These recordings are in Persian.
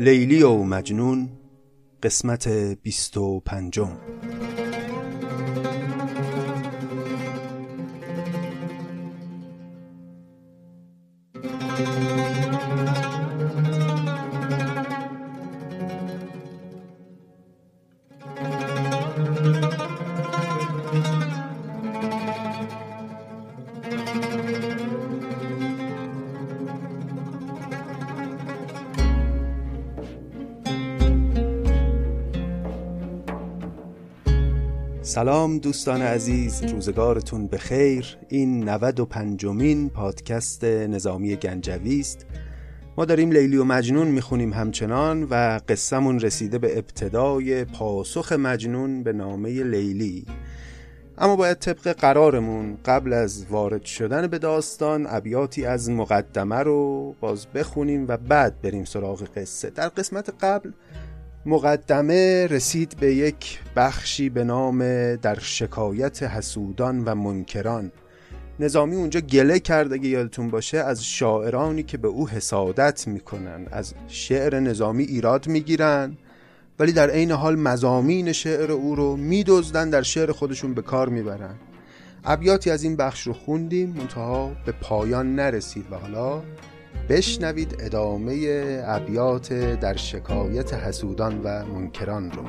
لیلی و مجنون قسمت بیست و پنجم. سلام دوستان عزیز روزگارتون به خیر این 95 پنجمین پادکست نظامی گنجوی است. ما داریم لیلی و مجنون می‌خونیم همچنان و قصهمون رسیده به ابتدای پاسخ مجنون به نامه لیلی. اما باید طبق قرارمون قبل از وارد شدن به داستان ابیاتی از مقدمه رو باز بخونیم و بعد بریم سراغ قصه. در قسمت قبل مقدمه رسید به یک بخشی به نام در شکایت حسودان و منکران. نظامی اونجا گله کرد اگه یادتون باشه از شاعرانی که به او حسادت می‌کنن. از شعر نظامی ایراد می‌گیرن ولی در عین حال مزامین شعر او رو میدزدن در شعر خودشون به کار می‌برن. ابیاتی از این بخش رو خوندیم منتها به پایان نرسید و حالا بشنوید ادامه ابیات در شکایت حسودان و منکران رو.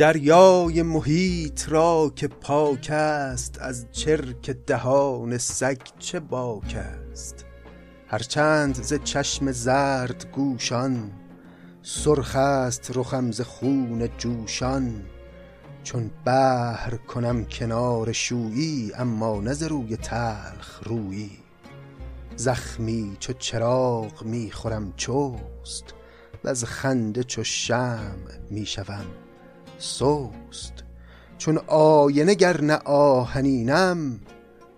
دریای محیط را که پاک است از چرک دهان سگ چه باک است؟ هرچند ز چشم زرد گوشان سرخ است رخم ز خون جوشان. چون بحر کنم کنار شویی اما نه ز روی تلخ رویی. زخمی چو چراغ می خورم چست وز خنده چو شمع می شوم سست چون آینه گر نه آهنینم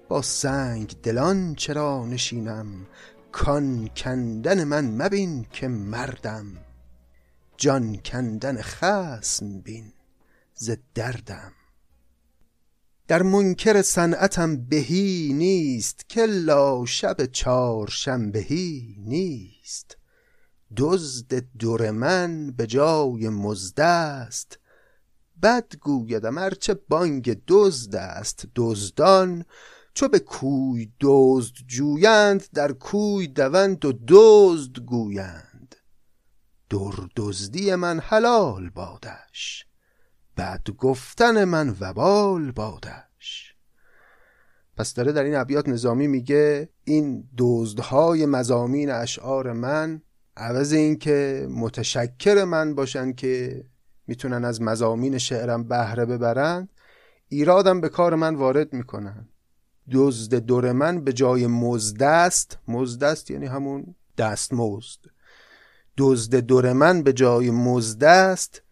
با سنگ دلان چرا نشینم؟ کان کندن من مبین که مردم جان کندن خصم بین ز دردم. در منکر صنعتم بهی نیست کلا شب چهارشنبهی نیست. دزد در من به جای مزد است بد گویدم ارچه بانگ دزد است دزدان. چو به کوی دزد جویند در کوی دوند و دزد گویند. در دزدی من حلال بادش بد گفتن من وبال بادش. پس داره در این ابیات نظامی میگه این دزدهای مزامین اشعار من عوض اینکه متشکر من باشن که می‌تونن از مزامین شعرم بهره ببرن ایرادم به کار من وارد می‌کنن. دزد دور من به جای مزدست مزدست یعنی همون دست مزد دزد دور من به جای مزدست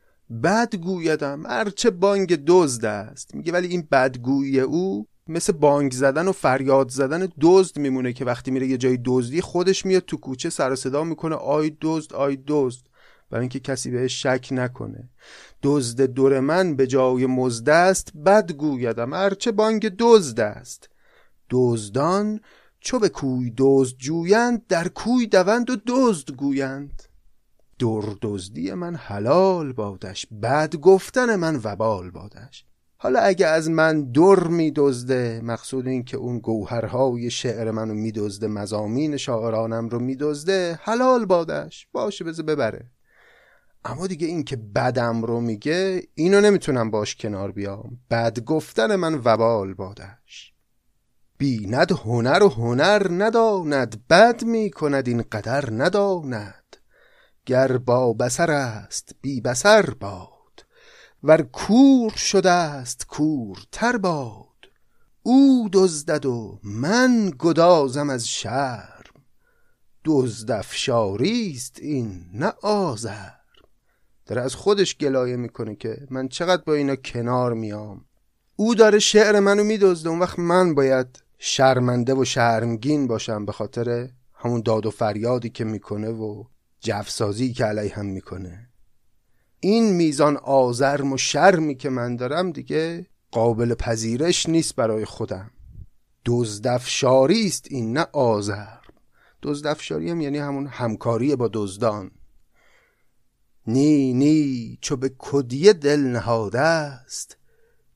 بد گویدم هرچه بانگ دزد است میگه ولی این بدگویی او مثل بانگ زدن و فریاد زدن دزد میمونه که وقتی میره یه جای دزدی خودش میاد تو کوچه سر صدا می‌کنه آی دزد آی دزد. برای اینکه کسی بهش شک نکنه. دزد دور من به جای مزد است بد گویدم. ارچه بانگ دزد است. دزدان چو به کوی دزد جویند در کوی دوند و دزد گویند. در دزدی من حلال بادش بد گفتن من وبال بادش. حالا اگه از من در میدزده مقصود این که اون گوهرهای شعر منو میدزده مزامین شاعرانم رو میدزده حلال بادش. باشه بذار ببره. اما دیگه این که بدم رو میگه اینو نمی‌تونم باش کنار بیام. بد گفتن من وبال بادش. بیند هنر و هنر نداند بد می‌کند این قدر نداند. گر با بسر است بی بسر باد. ور کور شده است تر باد. او دزدد و من گدازم از شرم. دزدافشاریست این نه داره از خودش گلایه می‌کنه که من چقدر با اینا کنار میام. او داره شعر منو میدزده. اون وقت من باید شرمنده و شرمگین باشم به خاطر همون داد و فریادی که می‌کنه و جفسازی که علیه هم می‌کنه. این میزان آزرم و شرمی که من دارم دیگه قابل پذیرش نیست برای خودم. دزدفشاری است این نه آزرم. دزدفشاری هم یعنی همون همکاری با دزدان. نی نی چو به کدیه دل نهاده است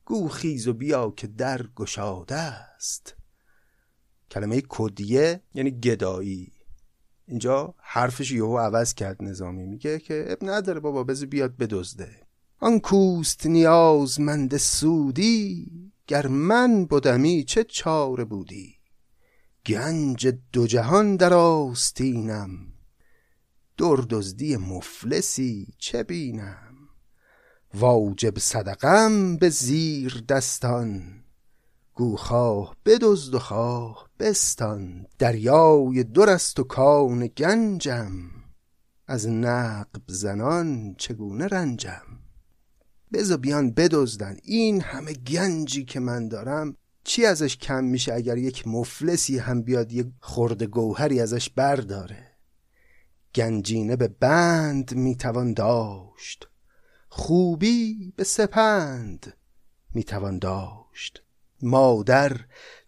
گو خیز و بیا که در گشاده است کلمه کدیه یعنی گدایی. اینجا حرفش یهو عوض کرد نظامی میگه که اب نداره بابا بذار بیاد بدزده. آن کوست نیازمند سودی گر من بودمی چه چاره بودی؟ گنج دو جهان در آستینم دردزدی مفلسی چه بینم؟ واجب صدقم به زیر دستان گوخواه بدزد و خواه بستان. دریای درست و کان گنجم از نقب زنان چگونه رنجم؟ بزا بیان بدزدن این همه گنجی که من دارم چی ازش کم میشه اگر یک مفلسی هم بیاد یک خورد گوهری ازش برداره؟ گنجینه به بند می‌توان داشت. خوبی به سپند می‌توان داشت. مادر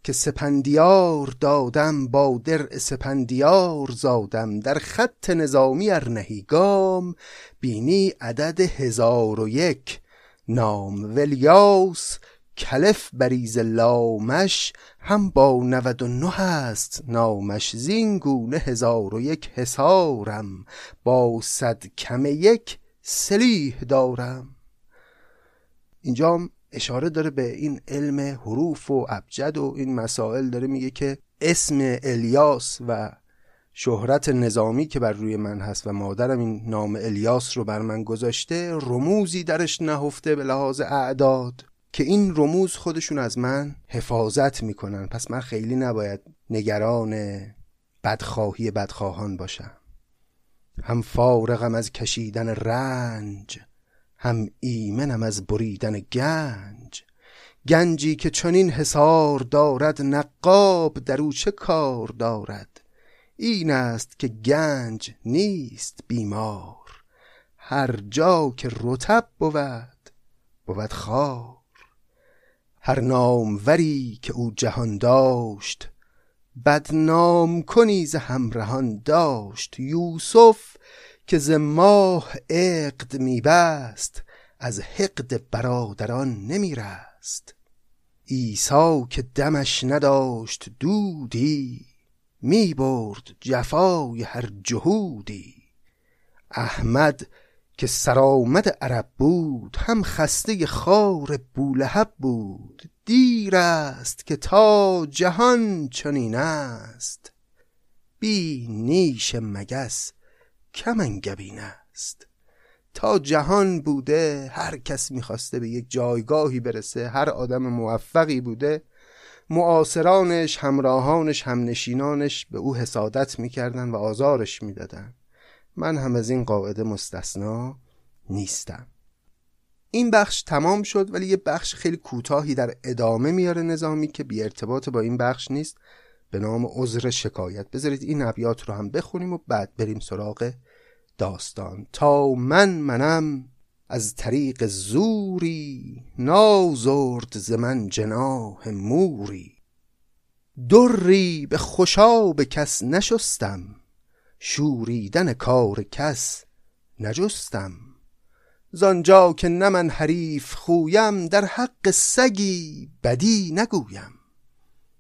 که سپندیار دادم با درع سپندیار زادم. در خط نظامی ار نهی گام بینی عدد هزار و یک. نام ولیاس کلف بریز لامش هم با نود و نه هست نامش. زینگونه هزار و یک حسارم با صد کم یک سلیح دارم. اینجا اشاره داره به این علم حروف و ابجد و این مسائل داره میگه که اسم الیاس و شهرت نظامی که بر روی من هست و مادرم این نام الیاس رو بر من گذاشته رموزی درش نهفته به لحاظ اعداد. که این رموز خودشون از من حفاظت می‌کنن. پس من خیلی نباید نگران بدخواهی بدخواهان باشم. هم فارغم از کشیدن رنج هم ایمنم از بریدن گنج. گنجی که چنین حسار دارد نقاب در او چه کار دارد؟ این است که گنج نیست بیمار. هر جا که رتب بود بود خار هر ناموری که او جهان داشت بدنام کنی ز همرهان داشت. یوسف که ز ماه عقد میبست از حقد برادران نمیرست. عیسی که دمش نداشت دودی می‌برد جفای هر جهودی. احمد که سرآمد عرب بود هم خسته خار بولهب بود. دیر است که تا جهان چنین است. بی نیش مگس کمنگبین است. تا جهان بوده هر کس می‌خواسته به یک جایگاهی برسه هر آدم موفقی بوده معاصرانش همراهانش همنشینانش به او حسادت می‌کردن و آزارش می‌دادن. من هم از این قاعده مستثنا نیستم. این بخش تمام شد ولی یه بخش خیلی کوتاهی در ادامه میاره نظامی که بی ارتباط با این بخش نیست. به نام عذر شکایت. بذارید این ابیات رو هم بخونیم و بعد بریم سراغ داستان. تا من منم از طریق زوری نازرد ز من جناه موری. دری به خوشاب کس نشستم. شوریدن کار کس نجستم. زانجا که نه من حریف خویم در حق سگی بدی نگویم.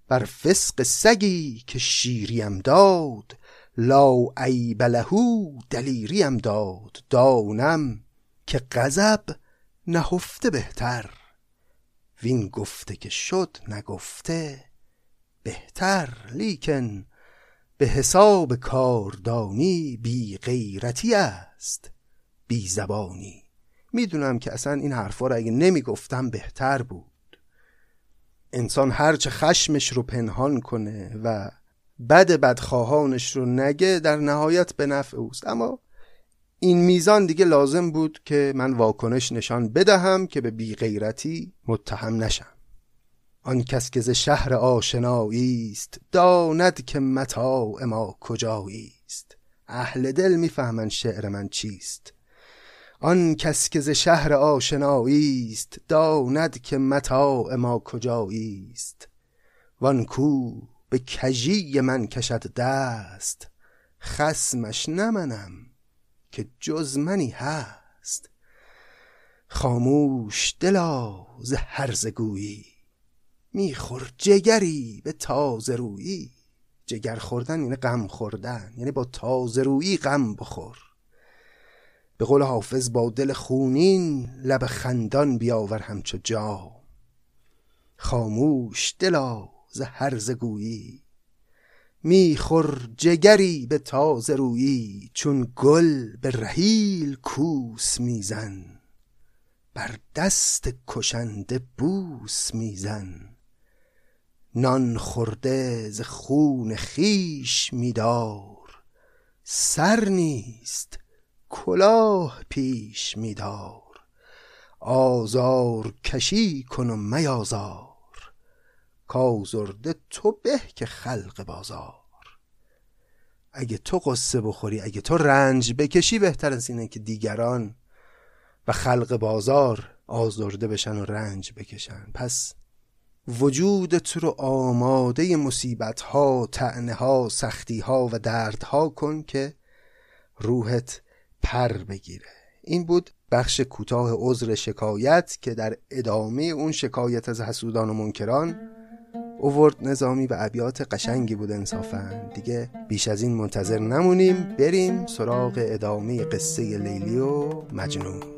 بر فسق سگی که شیریم داد لا عیب لهو دلیریم داد. دانم که غضب نهفته بهتر. وین گفته که شد نگفته بهتر. لیکن به حساب کاردانی بی غیرتی است بی زبانی. می‌دونم که اصلا این حرفا رو اگه نمی‌گفتم بهتر بود. انسان هرچه خشمش رو پنهان کنه و بد بدخواهانش رو نگه در نهایت به نفع اوست. اما این میزان دیگه لازم بود که من واکنش نشان بدهم که به بیغیرتی متهم نشم. آن کس که ز شهر آشنایی است داند که متاع ما کجایی است. اهل دل می‌فهمن شعر من چیست. آن کس که ز شهر آشنایی است داند که متاع ما کجایی است. وان کو به کژی من کشد دست خسمش نمنم که جز منی هست. خاموش دلا ز هرزه گویی میخور جگری به تازه رویی. جگر خوردن یعنی غم خوردن یعنی با تازه رویی غم بخور. به قول حافظ با دل خونین لب خندان بیاور همچو جا خاموش دلا ز هرزه گویی. میخور جگری به تازه رویی چون گل به رحیل کوس میزن. بر دست کشنده بوس میزن. نان خورده ز خون خیش میدار سر نیست کلاه پیش میدار. آزار کشی کن و میازار کازرده تو به که خلق بازار. اگه تو قصه بخوری اگه تو رنج بکشی بهتر از اینه که دیگران و خلق بازار آزرده بشن و رنج بکشن. پس وجود تو رو آماده مصیبت ها تعنه ها سختی ها و دردها کن که روحت پر بگیره. این بود بخش کوتاه عذر شکایت که در ادامه اون شکایت از حسودان و منکران اوورد نظامی و ابیات قشنگی بود انصافا. دیگه بیش از این منتظر نمونیم. بریم سراغ ادامه قصه لیلی و مجنون.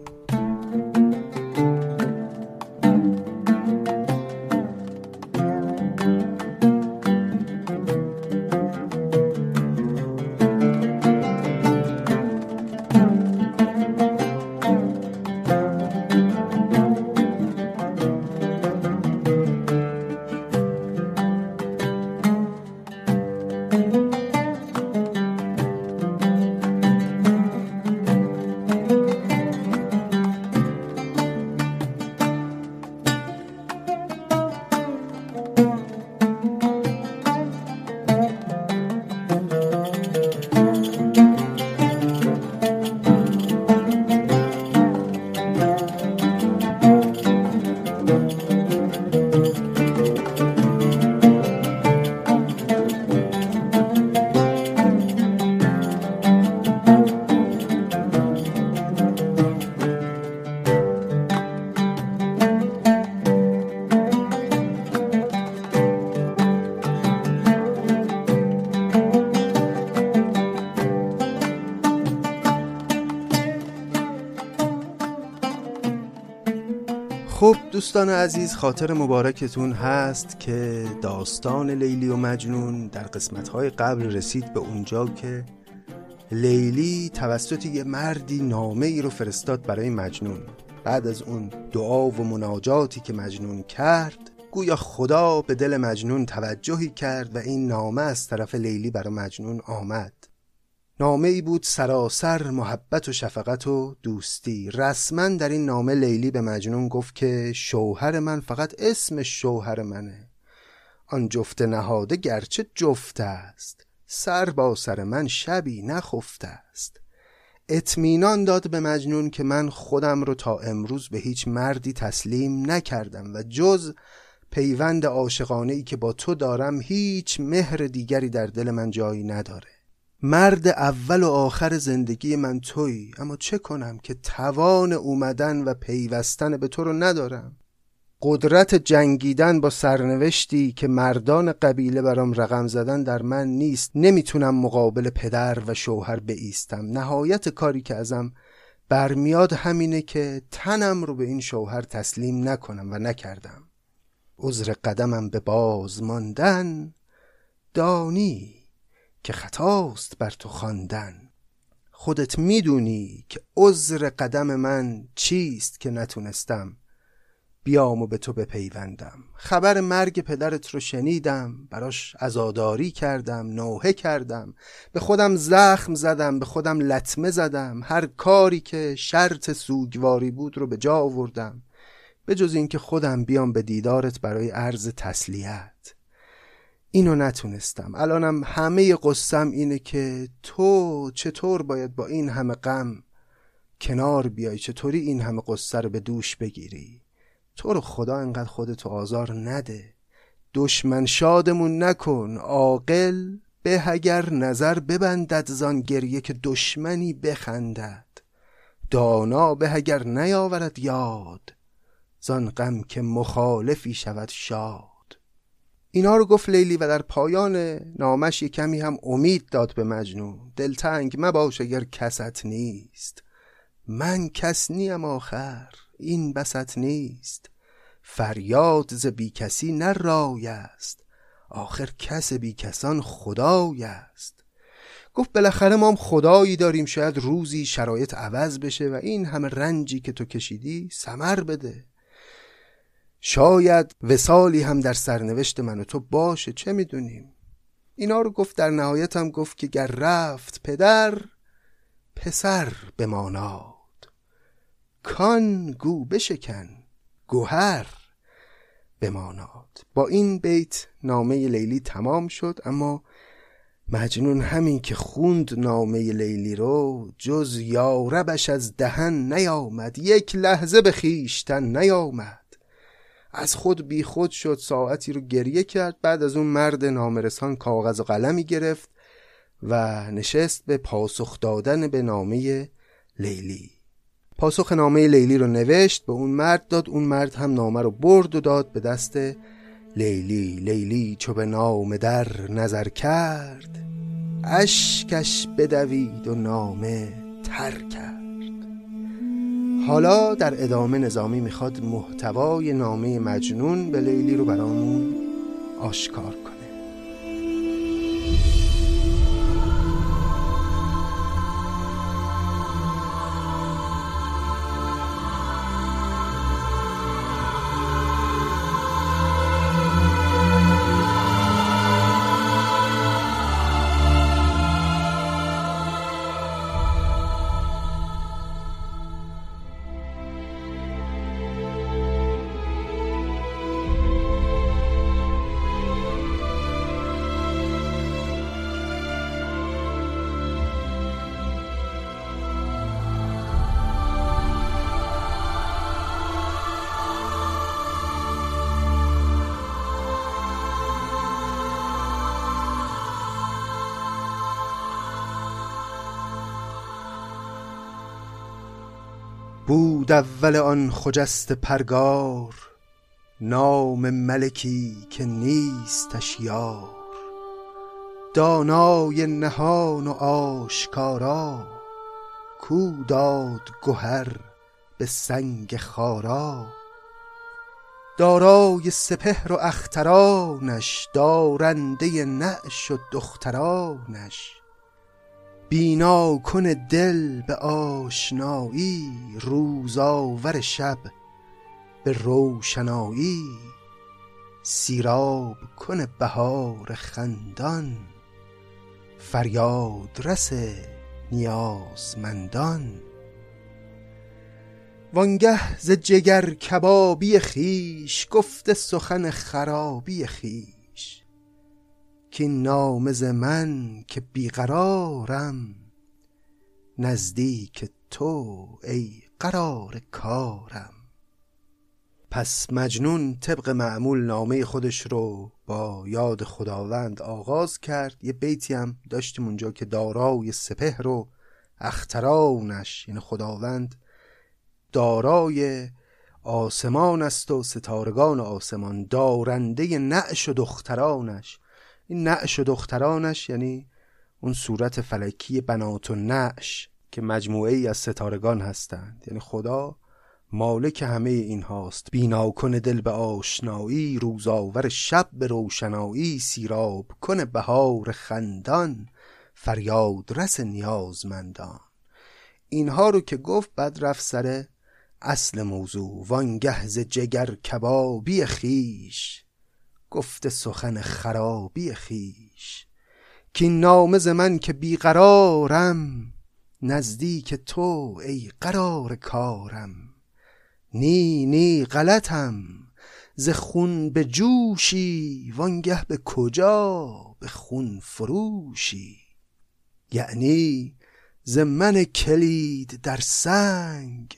دوستان عزیز خاطر مبارکتون هست که داستان لیلی و مجنون در قسمتهای قبل رسید به اونجا که لیلی توسط یه مردی نامه ای رو فرستاد برای مجنون. بعد از اون دعا و مناجاتی که مجنون کرد گویا خدا به دل مجنون توجهی کرد و این نامه از طرف لیلی برای مجنون آمد. نامه ای بود سراسر محبت و شفقت و دوستی. رسما در این نامه لیلی به مجنون گفت که شوهر من فقط اسم شوهر منه. آن جفت نهاده گرچه جفت است. سر با سر من شبی نخفته است. اطمینان داد به مجنون که من خودم رو تا امروز به هیچ مردی تسلیم نکردم و جز پیوند عاشقانه ای که با تو دارم هیچ مهر دیگری در دل من جایی نداره. مرد اول و آخر زندگی من تویی اما چه کنم که توان اومدن و پیوستن به تو رو ندارم؟ قدرت جنگیدن با سرنوشتی که مردان قبیله برام رقم زدن در من نیست. نمی‌تونم مقابل پدر و شوهر بایستم. نهایت کاری که ازم برمیاد همینه که تنم رو به این شوهر تسلیم نکنم و نکردم. عذر قدمم به باز ماندن دانی. که خطاست بر تو خواندن. خودت می‌دونی که عذر قدم من چیست که نتونستم. بیام و به تو بپیوندم. خبر مرگ پدرت رو شنیدم براش ازاداری کردم نوحه کردم. به خودم زخم زدم به خودم لطمه زدم. هر کاری که شرط سوگواری بود رو به جا آوردم. به جز اینکه خودم بیام به دیدارت برای عرض تسلیت. اینو نتونستم. الانم همه قصم اینه که تو چطور باید با این همه غم کنار بیای؟ چطوری این همه قصه رو به دوش بگیری؟ تو رو خدا انقدر خودتو آزار نده. دشمن شادمون نکن عاقل به اگر نظر ببندد زان گریه که دشمنی بخندد. دانا به اگر نیاورد یاد زان غم که مخالفی شود شاد. اینا رو گفت لیلی و در پایان نامش یه کمی هم امید داد به مجنون. دلتنگ مباش اگر کست نیست. من کس نیم آخر این بست نیست. فریاد ز بی کسی نه رای است. آخر کس بی کسان خدای است. گفت بالاخره ما هم خدایی داریم شاید روزی شرایط عوض بشه و این همه رنجی که تو کشیدی سمر بده. شاید وسالی هم در سرنوشت من و تو باشه چه می‌دونیم؟ اینا رو گفت در نهایت هم گفت که گر رفت پدر پسر بماناد کان گو بشکن گوهر بماناد با این بیت نامه لیلی تمام شد اما مجنون همین که خوند نامه لیلی رو جز یاربش از دهن نیامد یک لحظه به خیشتن نیامد. از خود بی خود شد ساعتی رو گریه کرد. بعد از اون مرد نامرسان کاغذ و قلمی گرفت و نشست به پاسخ دادن به نامه لیلی. پاسخ نامه لیلی رو نوشت به اون مرد داد. اون مرد هم نامه رو برد و داد به دست لیلی. لیلی چو به نام در نظر کرد اشکش بدوید و نامه تر کرد. حالا در ادامه نظامی می‌خواد محتوای نامه مجنون به لیلی رو برامون آشکار بود اول آن خجست پرگار نام ملکی که نیستش یار. دانای نهان و آشکارا کو داد گهر به سنگ خارا. دارای سپهر و اخترانش دارنده نعش و دخترانش. بینا کن دل به آشنایی روزآور شب به روشنایی. سیراب کن بهار خندان فریاد رس نیازمندان. وانگه ز جگر کبابی خیش گفته سخن خرابی خیش کین نامه ز من که بیقرارم نزدیک تو ای قرار کارم. پس مجنون طبق معمول نامه خودش رو با یاد خداوند آغاز کرد. یه بیتی هم داشتیم اونجا که دارای سپهر و اخترانش یعنی خداوند دارای آسمان است و ستارگان آسمان دارنده نعش و دخترانش. این نعش و دخترانش یعنی اون صورت فلکی بنات و نعش که مجموعه ای از ستارگان هستند. یعنی خدا مالک همه این هاست بینا کن دل به آشنایی روزاور شب به روشنایی سیراب کن بهار خندان فریاد رس نیازمندان. اینها رو که گفت بعد رفت سر اصل موضوع. وانگه ز جگر کبابی خیش گفته سخن خرابی خیش که نامز من که بیقرارم نزدیک تو ای قرار کارم. نی نی غلطم ز خون به جوشی وانگه به کجا به خون فروشی. یعنی ز من کلید در سنگ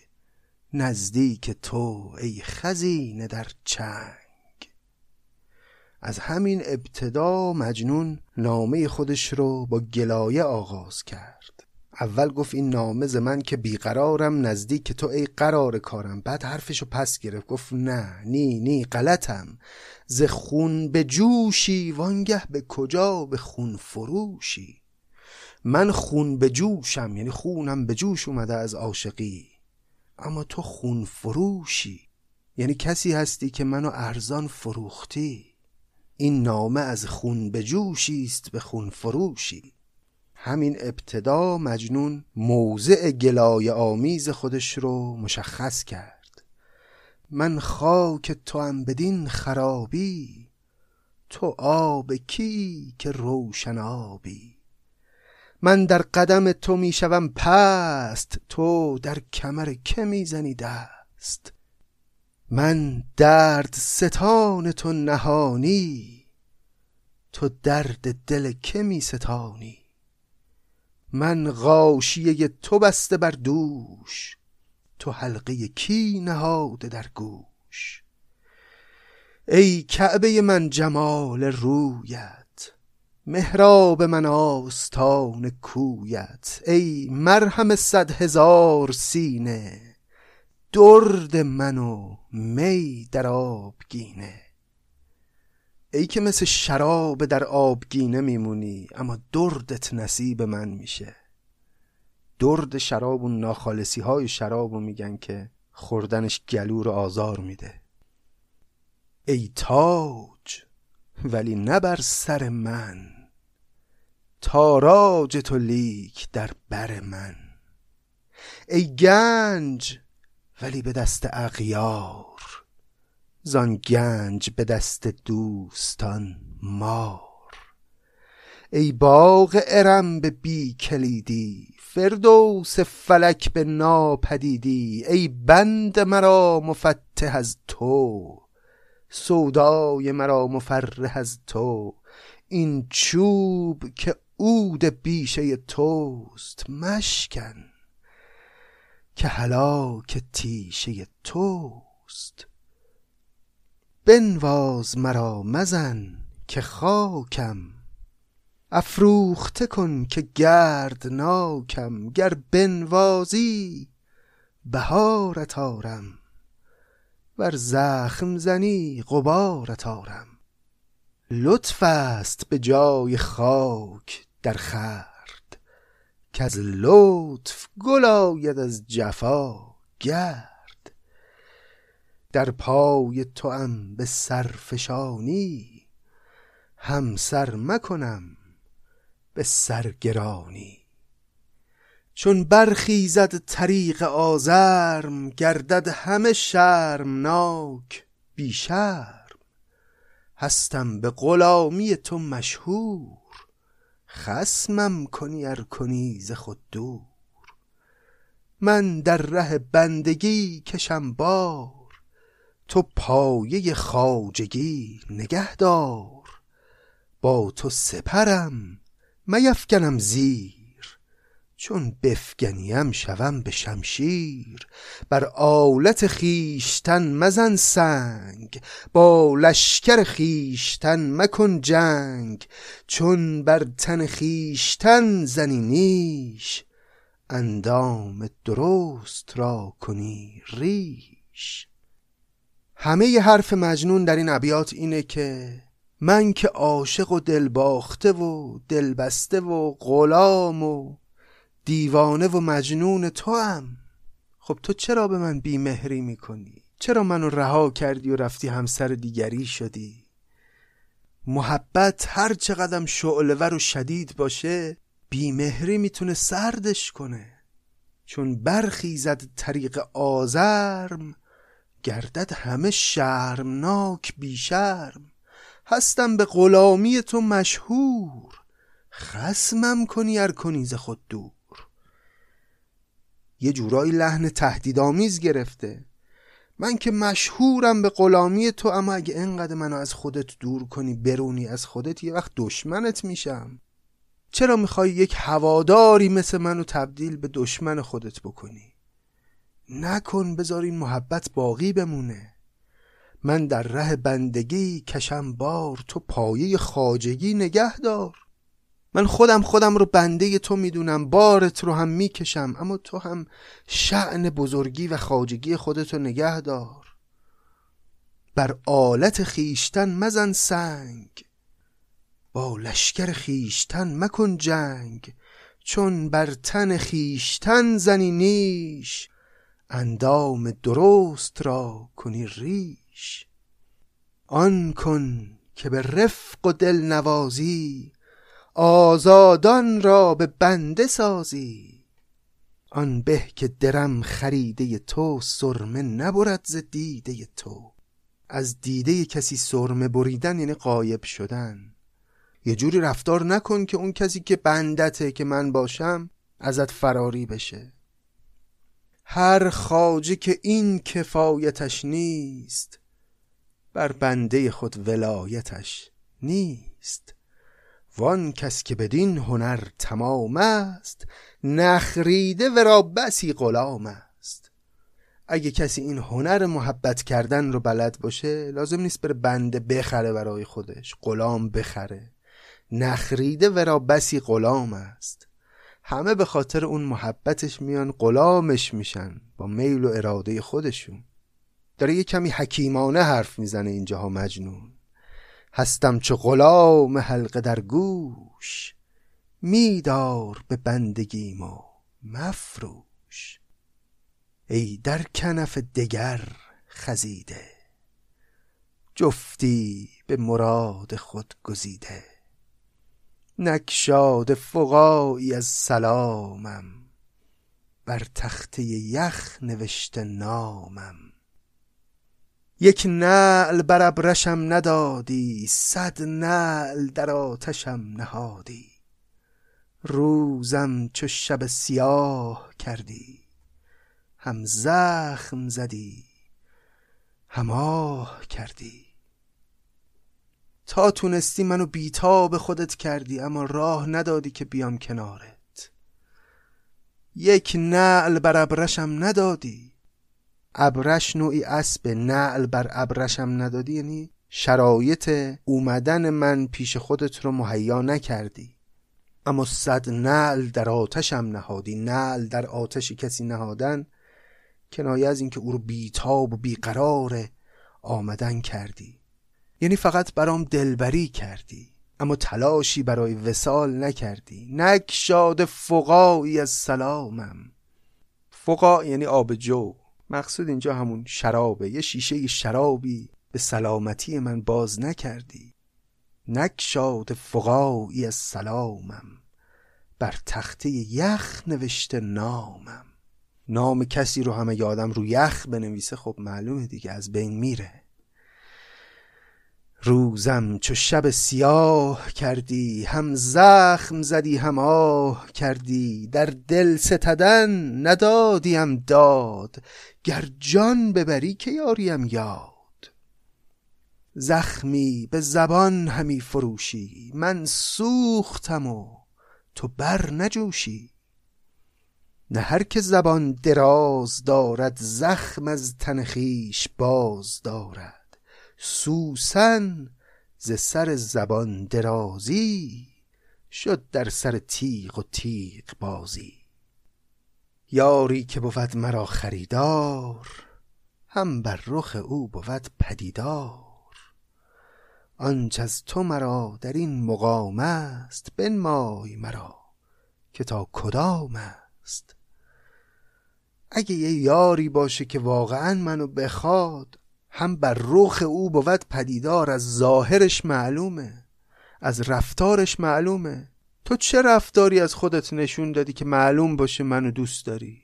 نزدیک تو ای خزینه در چنگ. از همین ابتدا مجنون نامه خودش رو با گلایه آغاز کرد. اول گفت این نامه ز من که بیقرارم نزدیک تو ای قرار کارم. بعد حرفشو پس گرفت. گفت نه نی نی غلطم. ز خون به جوشی وانگه به کجا به خون فروشی. من خون به جوشم یعنی خونم به جوش اومده از عاشقی. اما تو خون فروشی. یعنی کسی هستی که منو ارزان فروختی. این نامه از خون به جوشی است به خون فروشی. همین ابتدا مجنون موضع گلای آمیز خودش رو مشخص کرد. من خاک تو هم بدین خرابی تو آب کی که روشن آبی. من در قدم تو می‌شوم پست تو در کمر که می‌زنی دست. من درد ستان تو نهانی تو درد دل که می ستانی؟ من غاشیه تو بسته بر دوش تو حلقه کی نهاده در گوش؟ ای کعبه من جمال رویت محراب من آستان کویت ای مرهم صد هزار سینه درد من و می در آبگینه. ای که مثل شراب در آبگینه میمونی اما دردت نصیب من میشه. درد شراب و ناخالصی های شراب میگن که خوردنش گلو رو آزار میده. ای تاج ولی نه بر سر من. تاراج تو لیک در بر من. ای گنج ولی به دست اغیار زان گنج به دست دوستان مار. ای باغ ارم به بی کلیدی فردوس فلک به ناپدیدی. ای بند مرا مفتح از تو سودای مرا مفرح از تو. این چوب که عود بیشه توست مشکن. که هلاک تیشه توست. بنواز مرا مزن که خاکم. افروخته کن که گردناکم. گر بنوازی بهارت آرم. ور زخم زنی غبارت آرم. لطف است به جای خاک در خرد از لطف گل آید از جفا گرد. در پای توام به سرفشانی هم سر مکنم به سرگرانی چون برخیزد طریق آزرم گردد همه شرمناک بی شرم هستم به غلامی تو مشهور خسمم کنی ار کنی ز خود دور. من در ره بندگی کشم بار. تو پایه خواجگی نگه دار با تو سپرم میفکنم زیر. چون بفگنیم شوم به شمشیر بر آلت خیشتن مزن سنگ با لشکر خیشتن مکن جنگ چون بر تن خیشتن زنی نیش اندام درست را کنی ریش. همه ی حرف مجنون در این ابیات اینه که من که عاشق و دل باخته و دل بسته و غلام و دیوانه و مجنون تو هم خب تو چرا به من بیمهری می‌کنی؟ چرا منو رها کردی و رفتی همسر دیگری شدی؟ محبت هر چقدر شعلور و شدید باشه بیمهری می‌تونه سردش کنه. چون برخیزد طریق آزرم گردد همه شرمناک بیشرم. هستم به غلامی تو مشهور خسمم کنی ار کنی ز خود دور. یه جورایی لحن تهدیدآمیز گرفته. من که مشهورم به غلامی تو اما اگه انقدر منو از خودت دور کنی برونی از خودت یه وقت دشمنت میشم. چرا می‌خوای یک هواداری مثل منو تبدیل به دشمن خودت بکنی؟ نکن بذار این محبت باقی بمونه. من در ره بندگی کشم بار تو پایه خاجگی نگه دار من خودم خودم رو بنده تو می‌دونم بارت رو هم می‌کشم اما تو هم شعن بزرگی و خاجگی خودتو نگه دار. بر آلت خیشتن مزن سنگ با لشکر خیشتن مکن جنگ. چون بر تن خیشتن زنی نیش اندام درست را کنی ریش. آن کن که به رفق و دل نوازی آزادان را به بنده سازی. آن به که درم خریده تو سرمه نبرد ز دیده تو. از دیده کسی سرمه بریدن یعنی قایب شدن. یه جوری رفتار نکن که اون کسی که بندته که من باشم ازت فراری بشه. هر خاجه که این کفایتش نیست بر بنده خود ولایتش نیست. وان کس که بدین هنر تمام است نخریده ورا بسی غلام است. اگه کسی این هنر محبت کردن رو بلد باشه لازم نیست بره بنده بخره برای خودش غلام بخره. نخریده ورا بسی غلام است. همه به خاطر اون محبتش میان غلامش میشن با میل و اراده خودشون. داره یه کمی حکیمانه حرف می‌زنه اینجاها مجنون. هستم چه غلام حلقه در گوش. میدار به بندگیم و مفروش. ای در کنف دگر خزیده جفتی به مراد خود گزیده. نکشاد فقایی از سلامم بر تخته یخ نوشته نامم. یک نعل بر ابرشم ندادی صد نعل در آتشم نهادی. روزم چو شب سیاه کردی هم زخم زدی هم آه کردی. تا تونستی منو بیتاب خودت کردی اما راه ندادی که بیام کنارت. یک نعل بر ابرشم ندادی ابرش نوعی اسب نعل بر ابرشم ندادی یعنی شرایط اومدن من پیش خودت رو مهیا نکردی. اما صد نعل در آتشم نهادی. نعل در آتش کسی نهادن کنایه از اینکه او رو بیتاب و بیقرار آمدن کردی. یعنی فقط برام دلبری کردی اما تلاشی برای وسال نکردی. نکشاد فقایی از سلامم. فقا یعنی آب جو. مقصود اینجا همون شرابه. یه شیشه شرابی به سلامتی من باز نکردی. نکشاد فقایی از سلامم. بر تخته یخ نوشته نامم. نام کسی رو همه یادم رو یخ بنویسه خب معلومه دیگه از بین میره. روزم چو شب سیاه کردی هم زخم زدی هم آه کردی. در دل ستدن ندادیم داد گر جان ببری که یاریم یاد. زخمی به زبان همی فروشی من سوختم و تو بر نجوشی. نه هر که زبان دراز دارد زخم از تن خویش باز دارد. سوسن ز سر زبان درازی شد در سر تیغ و تیغ بازی. یاری که بود مرا خریدار هم بر رخ او بود پدیدار. آنچ از تو مرا در این مقام است بنمای مرا که تا کدام است. اگه یه یاری باشه که واقعا منو بخواد هم بر رخ او بود پدیدار از ظاهرش معلومه از رفتارش معلومه. تو چه رفتاری از خودت نشون دادی که معلوم باشه منو دوست داری؟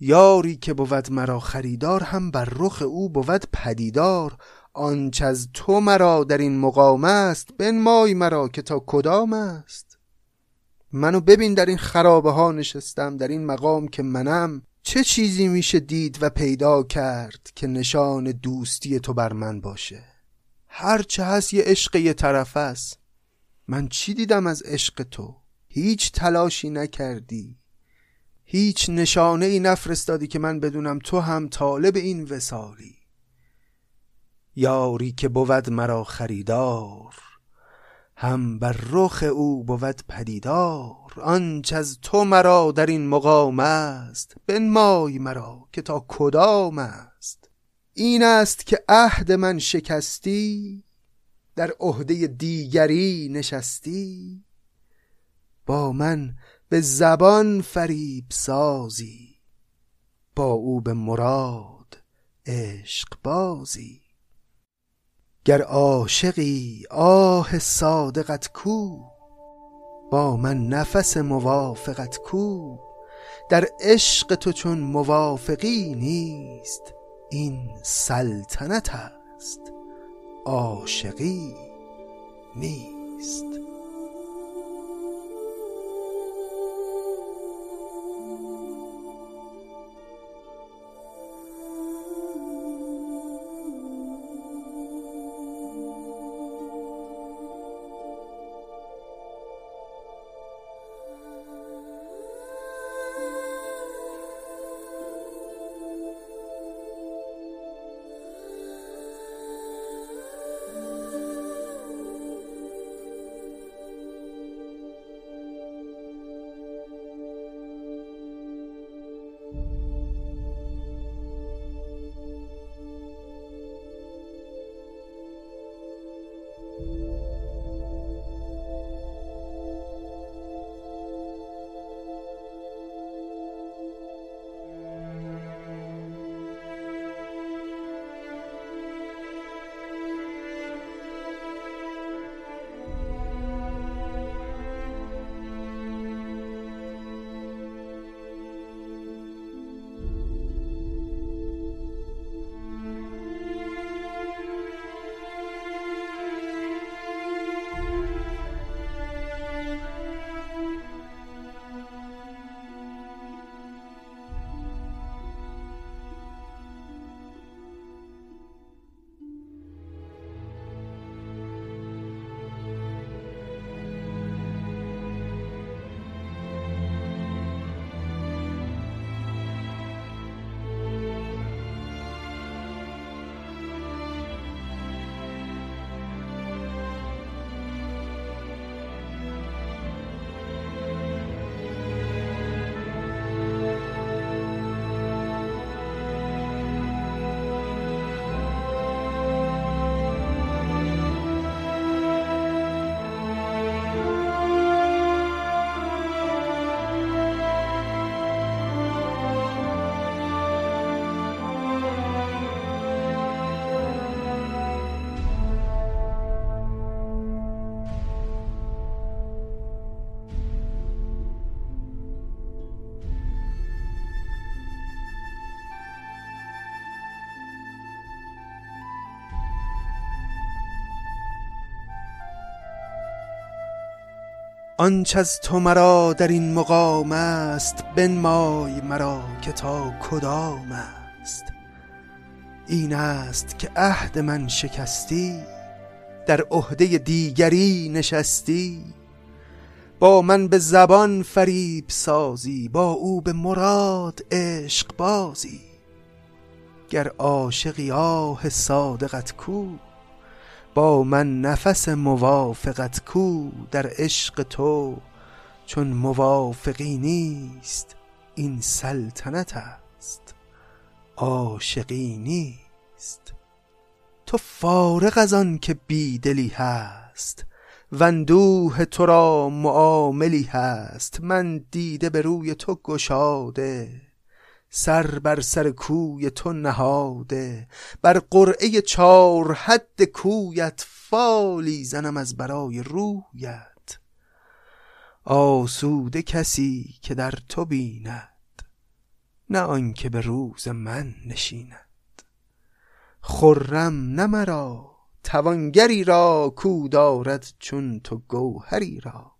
یاری که بود مرا خریدار هم بر رخ او بود پدیدار. آنچ از تو مرا در این مقام است بنمای مرا که تا کدام است. منو ببین در این خرابه ها نشستم در این مقام که منم چه چیزی میشه دید و پیدا کرد که نشان دوستی تو بر من باشه؟ هرچه هست یه عشق یه طرف است. من چی دیدم از عشق تو؟ هیچ تلاشی نکردی. هیچ نشانه ای نفرستادی که من بدونم تو هم طالب این وسالی یاری که بود مرا خریدار هم بر رخ او بود پدیدار. آنچ از تو مرا در این مقام است. بنمای مرا که تا کدام است. این است که عهد من شکستی در عهده دیگری نشستی. با من به زبان فریب سازی با او به مراد عشق بازی. گر عاشقی آه صادقت کو با من نفس موافقت کو. در عشق تو چون موافقی نیست این سلطنت است. عاشقی نیست. آنچ از تو مرا در این مقام است بنمای مرا که تا کدام است. این است که عهد من شکستی در عهده دیگری نشستی. با من به زبان فریب سازی با او به مراد عشق بازی. گر عاشقی آه صادقت کو با من نفس موافقت کو در عشق تو چون موافقی نیست این سلطنت است. عاشقی نیست. تو فارغ از آن که بیدلی هست وندوه تو را معاملی هست. من دیده به روی تو گشاده سر بر سر کوی تو نهاده بر قرعه چار حد کویت فالی زنم از برای رویت. آسوده کسی که در تو بیند نه آنکه به روز من نشیند. خرم نه مرا توانگری را کو دارد چون تو گوهری را.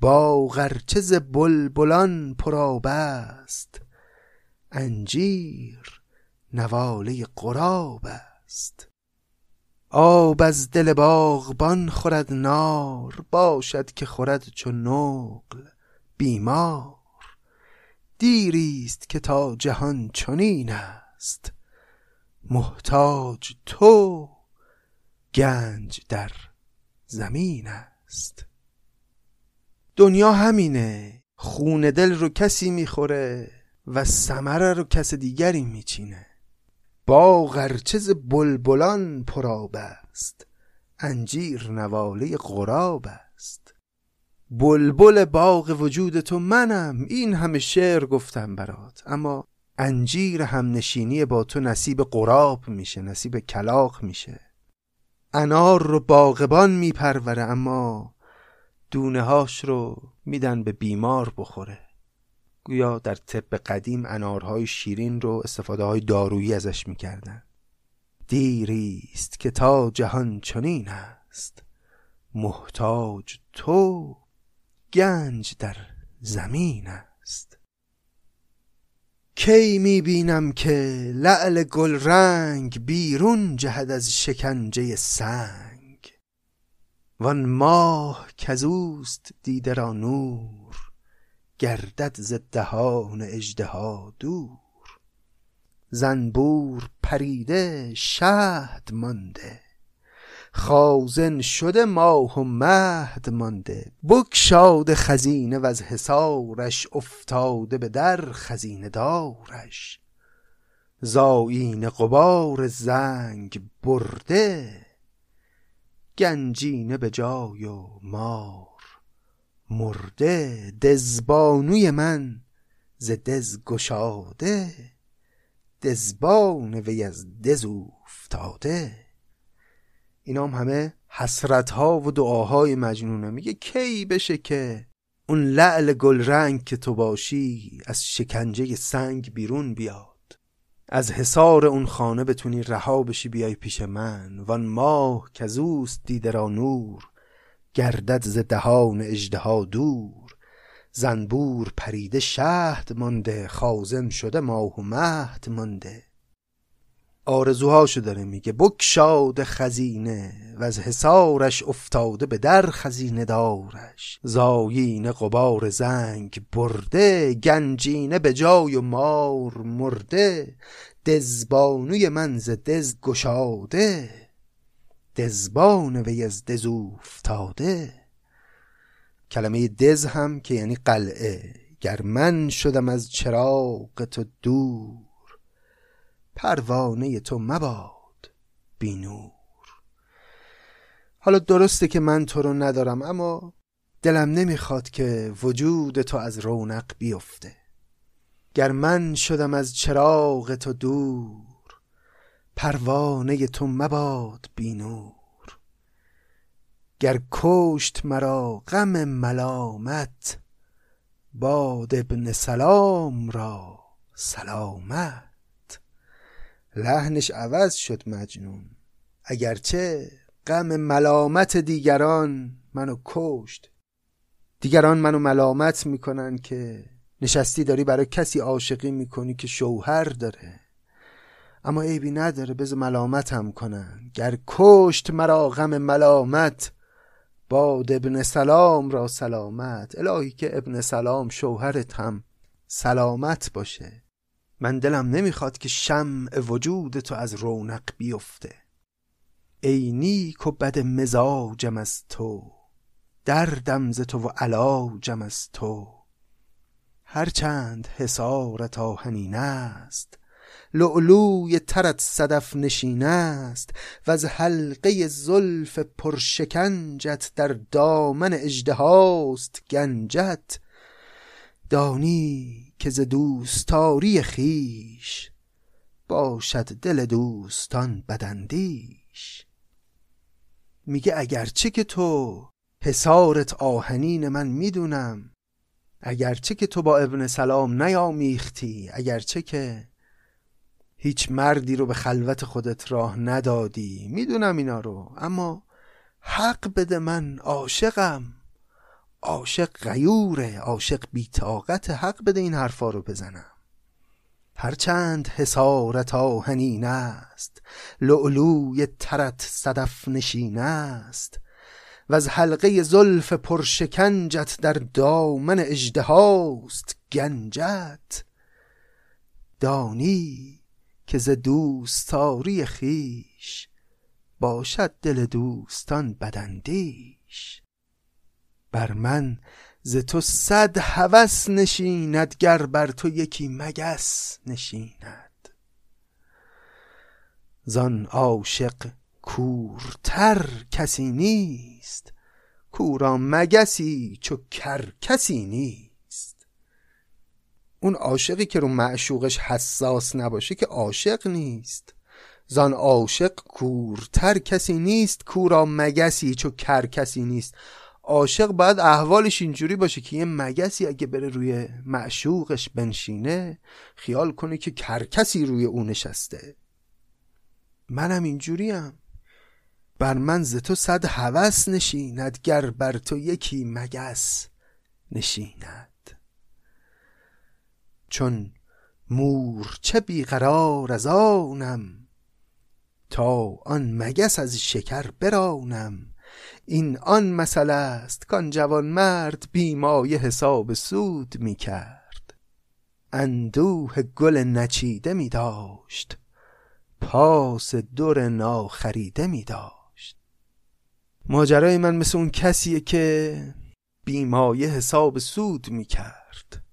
با غرچه ز بلبلان پرآب است انجیر نواله قراب است. آب از دل باغبان خورد نار باشد که خورد چو نقل بیمار. دیریست که تا جهان چنین است. محتاج تو گنج در زمین است. دنیا همینه خون دل رو کسی می‌خوره. و ثمره رو کس دیگری میچینه. با غرچز بلبلان پراب است. انجیر نواله غراب است. بلبل باغ وجود تو منم این همه شعر گفتم برات. اما انجیر همنشینی با تو نصیب قراب میشه نصیب کلاق میشه. انار رو باغبان میپروره اما دونه هاش رو میدن به بیمار بخوره. گویا در طب قدیم انارهای شیرین رو استفاده های دارویی ازش می‌کردن. دیریست که تا جهان چنین است. محتاج تو گنج در زمین است. کی می‌بینم که لعل گل رنگ بیرون جهد از شکنجه سنگ. وان ماه کزوست دیده را نور. گردد ز دهان اژدها دور. زنبور پریده شهد مانده. خازن شده ماه و مهد مانده. بگشاده خزینه از حصارش افتاده به در خزینه دارش. زاین قبار زنگ برده. گنجینه به جای و مار. مرده دزبانوی من ز دز گشاده دزبان وی از دز افتاده اینا هم همه حسرت ها و دعاهای مجنونه. میگه کی بشه که اون لعل گل رنگ که تو باشی از شکنجه سنگ بیرون بیاد؟ از حصار اون خانه بتونی رها بشی بیای پیش من وان ماه کزوست دیده را نور. گردد ز دهان اژدها دور. زنبور پریده شهد مانده خازن شده ماه و مهد مانده. آرزوهاشو داره میگه بکشاد خزینه و از حسارش افتاده به در خزینه دارش. زاین قبار زنگ برده گنجینه به جای و مار مرده. دزبانوی من ز دز گشاده. دزبان وی از دز افتاده کلمه دز هم که یعنی قلعه. گر من شدم از چراغ تو دور پروانه تو مباد بینور حالا درسته که من تو رو ندارم اما دلم نمی‌خواد که وجود تو از رونق بیفته. گر من شدم از چراغ تو دور پروانه تو مباد بینور. گر کشت مرا غم ملامت باد ابن سلام را سلامت. لحنش عوض شد مجنون اگرچه غم ملامت دیگران منو کشت. دیگران منو ملامت می‌کنن که نشستی داری برای کسی عاشقی می‌کنی که شوهر داره. اما عیبی نداره بز ملامت هم کنن. گر کشت مرا غم ملامت باد ابن سلام را سلامت. الهی که ابن سلام شوهرت هم سلامت باشه. من دلم نمی‌خواد که شمع وجود تو از رونق بیفته. ای نیک و بد مزاجم از تو دردم ز تو و علاجم از تو. هرچند حسارت آهنین است لؤلوی ترت صدف نشین است و از حلقه زلف پرشکنجت در دامن اژدهاست گنجت. دانی که ز دوستاری خیش باشد دل دوستان بدندیش میگه اگرچه که تو حسارت آهنین من می‌دونم اگرچه که تو با ابن سلام نیامیختی اگرچه که هیچ مردی رو به خلوت خودت راه ندادی. می‌دونم اینا رو. اما حق بده من عاشقم. عاشق غیوره. عاشق بیتاقت حق بده این حرفا رو بزنم. هرچند حسارت آهنین است لعلوی ترت صدف نشین است و از حلقه زلف پرشکنجت در دامن اژدهاست گنجت. دانی که ز دوستاری خیش باشد دل دوستان بدندیش بر من ز تو صد هوس نشیند گر بر تو یکی مگس نشیند. زان عاشق کورتر کسی نیست کورا مگسی چو کر کسی نیست. اون عاشقی که رو معشوقش حساس نباشه که عاشق نیست. زان عاشق کورتر کسی نیست کورا مگسی چو کر کسی نیست. عاشق باید احوالش اینجوری باشه که یه مگسی اگه بره روی معشوقش بنشینه خیال کنه که کرکسی روی او نشسته. منم اینجوریم. بر من ز تو صد هوس نشیند گر بر تو یکی مگس نشیند. چون چه بیقرار از آنم تا آن مگس از شکر برانم. این آن مسئله است کان جوان مرد بیمایه حساب سود می کرد. اندوه گل نچیده می داشت پاس دور ناخریده می داشت. ماجرای من مثل اون کسیه که بیمایه حساب سود می کرد.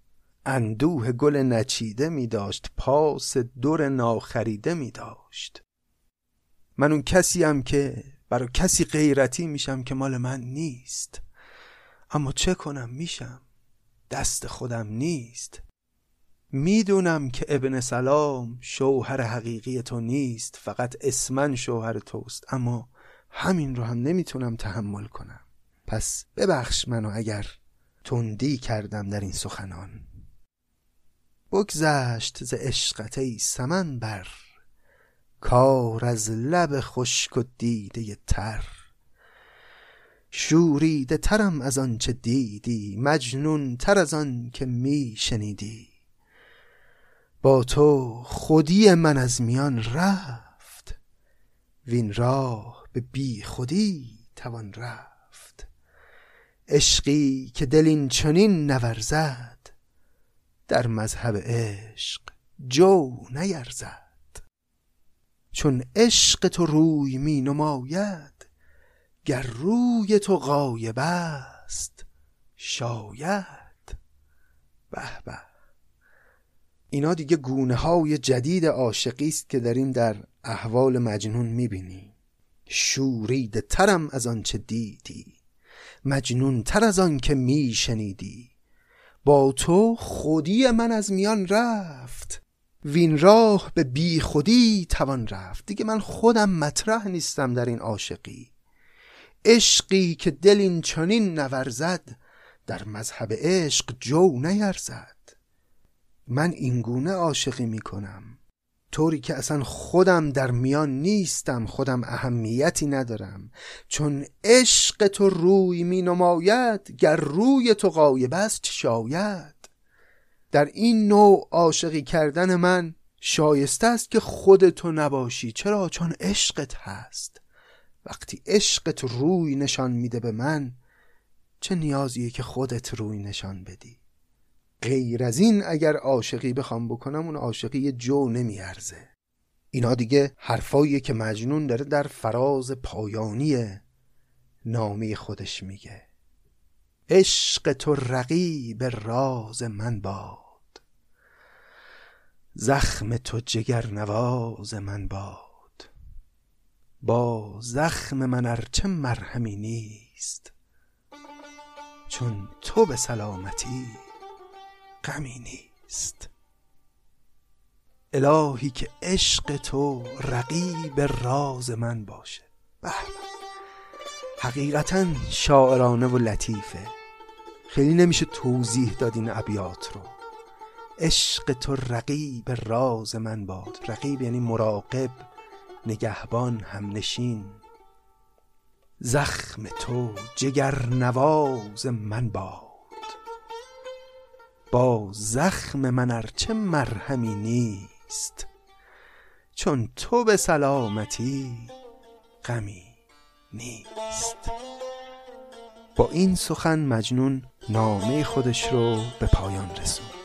اندوه گل نچیده می داشت پاس دور ناخریده می داشت. من اون کسیم که برای کسی غیرتی میشم که مال من نیست. اما چه کنم؟ میشم. دست خودم نیست. می‌دونم که ابن سلام شوهر حقیقی تو نیست فقط اسمن شوهر توست اما همین رو هم نمی‌تونم تحمل کنم. پس ببخش منو اگر تندی کردم در این سخنان. بگذشت ز عشقت ای سمن بر کار از لب خشک و دیده تر. شوریده ترم از آنچه دیدی مجنون تر از آن که می شنیدی. با تو خودی من از میان رفت وین راه به بی خودی توان رفت. عشقی که دل این چنین نورزد در مذهب عشق جو نیرزد. چون عشق تو روی می نماید گر روی تو غایب است شاید. به به. اینا دیگه گونه های جدید عاشقی است که این در احوال مجنون می‌بینی شوریده ترم از آنچه دیدی مجنون تر از آن که میشنیدی. با تو خودی من از میان رفت. وین راه به بی خودی توان رفت. دیگه من خودم مطرح نیستم در این عاشقی. عشقی که دل این چنین نورزد در مذهب عشق جو نیرزد. من اینگونه عاشقی می‌کنم طوری که اصلا خودم در میان نیستم خودم اهمیتی ندارم. چون عشق تو روی می نماید گر روی تو غایب است شاید؟ در این نوع عاشقی کردن من شایسته است که خودتو نباشی. چرا؟ چون عشقت هست. وقتی عشقت روی نشان میده به من چه نیازیه که خودت روی نشان بدی؟ غیر از این اگر عاشقی بخوام بکنم اون عاشقی جو نمیارزه. اینا دیگه حرفاییه که مجنون داره در فراز پایانی نامی خودش میگه. عشق تو رقیب راز من با زخم تو جگر نواز من باد. با زخم من ارچه مرهمی نیست چون تو به سلامتی غمی نیست. الهی که عشق تو رقیب راز من باشه. به حقیقتا شاعرانه و لطیفه. خیلی نمیشه توضیح داد این ابیات رو. عشق تو رقیب راز من باد. رقیب یعنی مراقب نگهبان همنشین. زخم تو جگر نواز من باد. با زخم من ارچه مرهمی نیست چون تو به سلامتی غمی نیست. با این سخن مجنون نامه خودش رو به پایان رسوند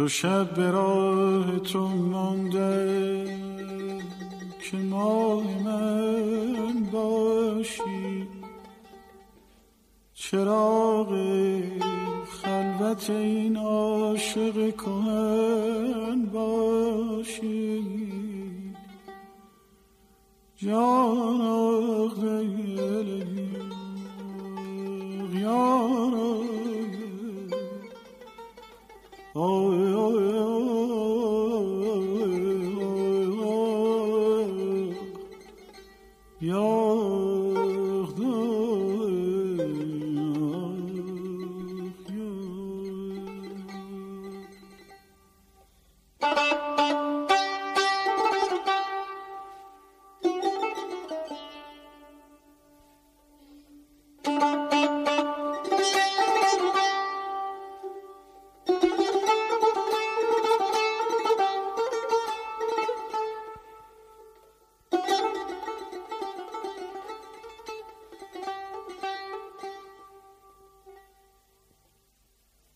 چو شب به راه تو مانده که ماه من باشی. چراغ خلوت این عاشق کهن باشی. جان دل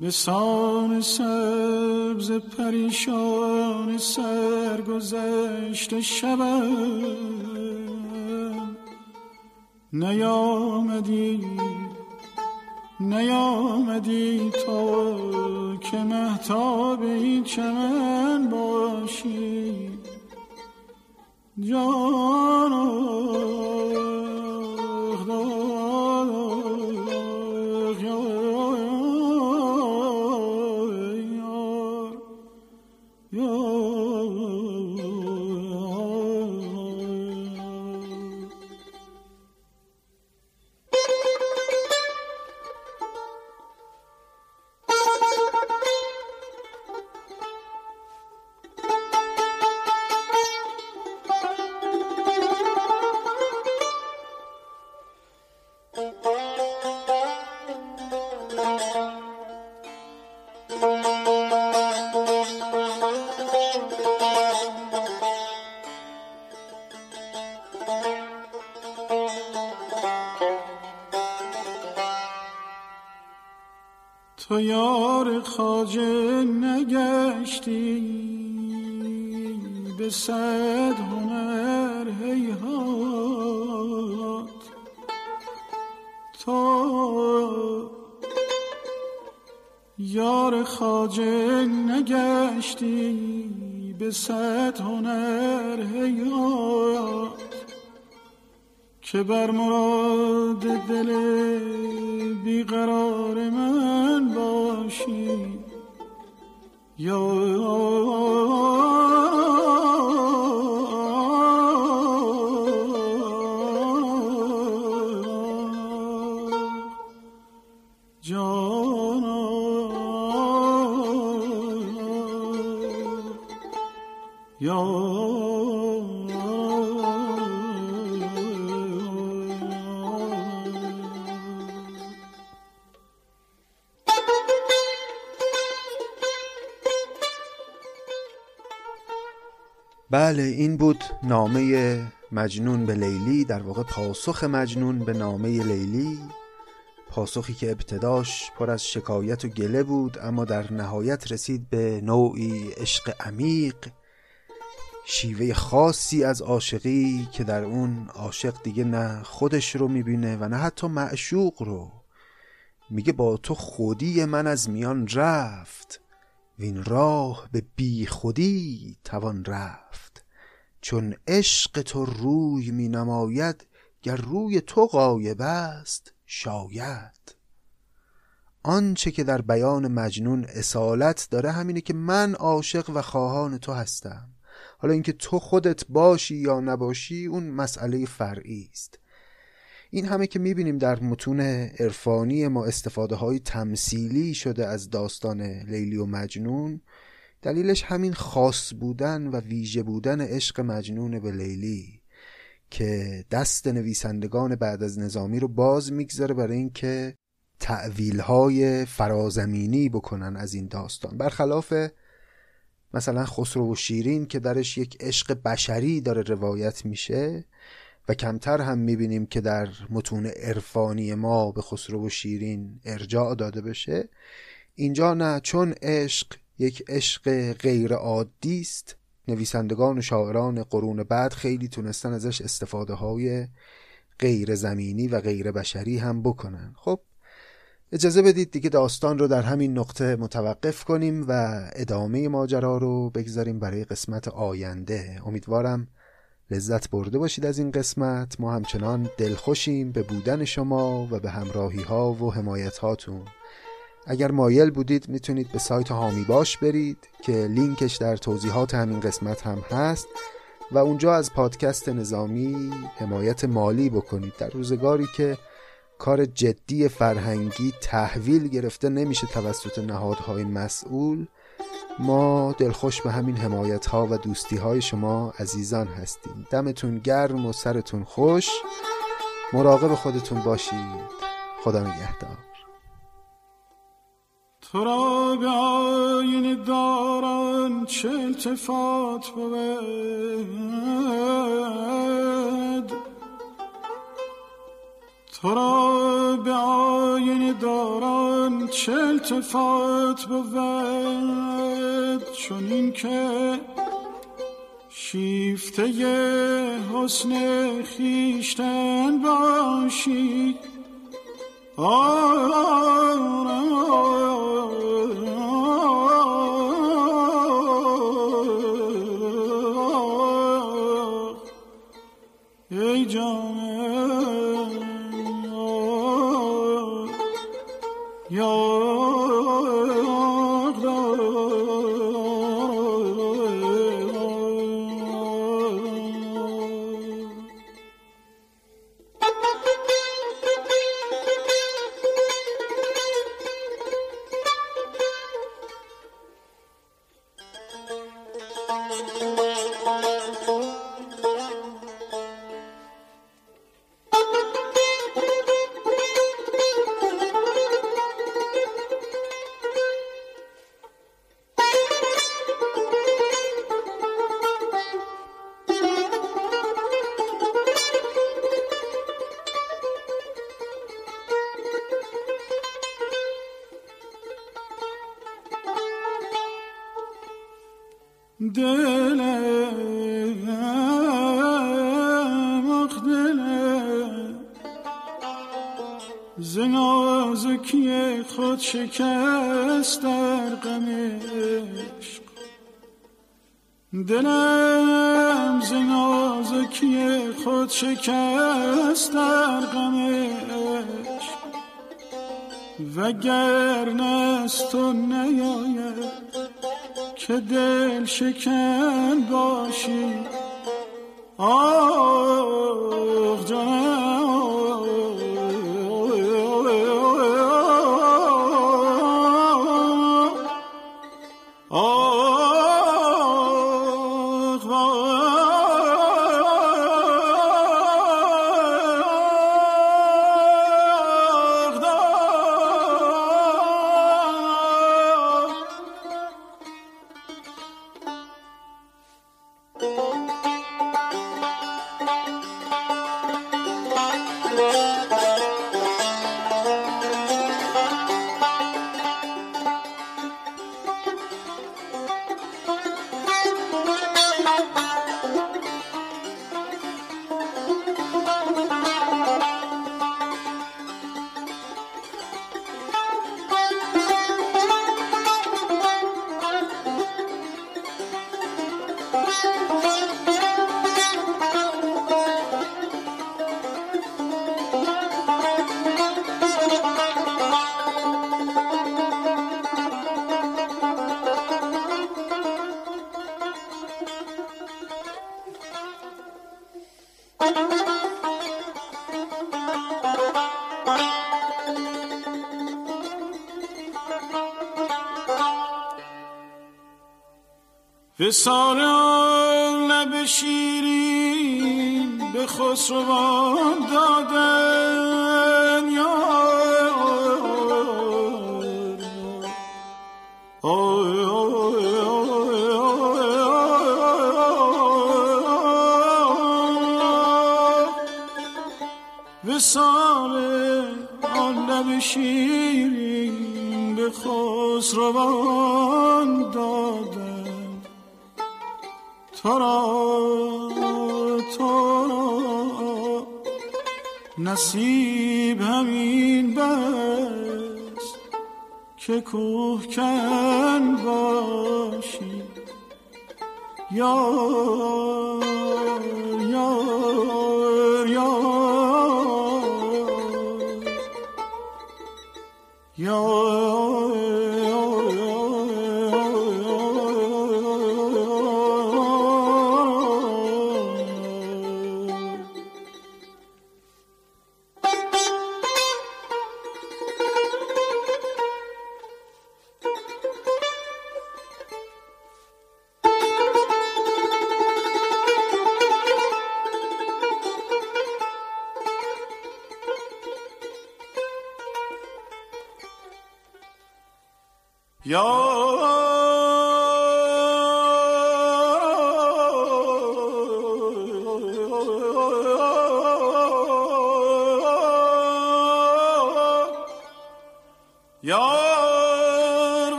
سان سبز پریشان سرگذشت شبم. نیامدی نیامدی تو که محتاب این چمن باشی. جانا باشی. یا بله این بود نامه مجنون به لیلی در واقع پاسخ مجنون به نامه لیلی پاسخی که ابتداش پر از شکایت و گله بود اما در نهایت رسید به نوعی عشق عمیق شیوه خاصی از عاشقی که در اون عاشق دیگه نه خودش رو می‌بینه و نه حتی معشوق رو. میگه با تو خودی من از میان رفت وین راه به بی خودی توان رفت. چون عشق تو روی می نماید گر روی تو غایب است شاید. آنچه که در بیان مجنون اصالت داره همینه که من عاشق و خواهان تو هستم. حالا اینکه تو خودت باشی یا نباشی اون مسئله فرعی است. این همه که می‌بینیم در متون عرفانی ما استفاده های تمثیلی شده از داستان لیلی و مجنون. دلیلش همین خاص بودن و ویژه بودن عشق مجنون به لیلی که دست نویسندگان بعد از نظامی رو باز می‌گذاره برای اینکه تعویل های فرازمینی بکنن از این داستان. برخلاف مثلا خسرو و شیرین که درش یک عشق بشری داره روایت میشه و کمتر هم می‌بینیم که در متون عرفانی ما به خسرو و شیرین ارجاع داده بشه اینجا نه چون عشق یک عشق غیر عادی است. نویسندگان و شاعران قرون بعد خیلی تونستن ازش استفاده های غیر زمینی و غیر بشری هم بکنن. خب اجازه بدید دیگه داستان رو در همین نقطه متوقف کنیم و ادامه ماجرا رو بگذاریم برای قسمت آینده. امیدوارم لذت برده باشید از این قسمت. ما همچنان دلخوشیم به بودن شما و به همراهی ها و حمایت هاتون اگر مایل بودید می‌تونید به سایت هامی باش برید که لینکش در توضیحات همین قسمت هم هست و اونجا از پادکست نظامی حمایت مالی بکنید. در روزگاری که کار جدی فرهنگی تحویل گرفته نمیشه توسط نهادهای مسئول ما دلخوش به همین حمایت ها و دوستی های شما عزیزان هستیم. دمتون گرم و سرتون خوش. مراقب خودتون باشید. خدا نگهدار. تو را به آین داران چه التفات بود. تو را به آین داران چه التفات بود. چون این که شیفته حسن خیشتن باشی ای جان شکست در غم عشق. دلم ز نازکی خود شکست در غم عشق. وگر نست تو نیاید که دل شکن به سال لب شیرین به خسروان دادن. یا وسال آن لب شیرین به خسروان تو را نصیب همین بس که کوه کن باشی. یا خموش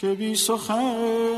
که بی سخن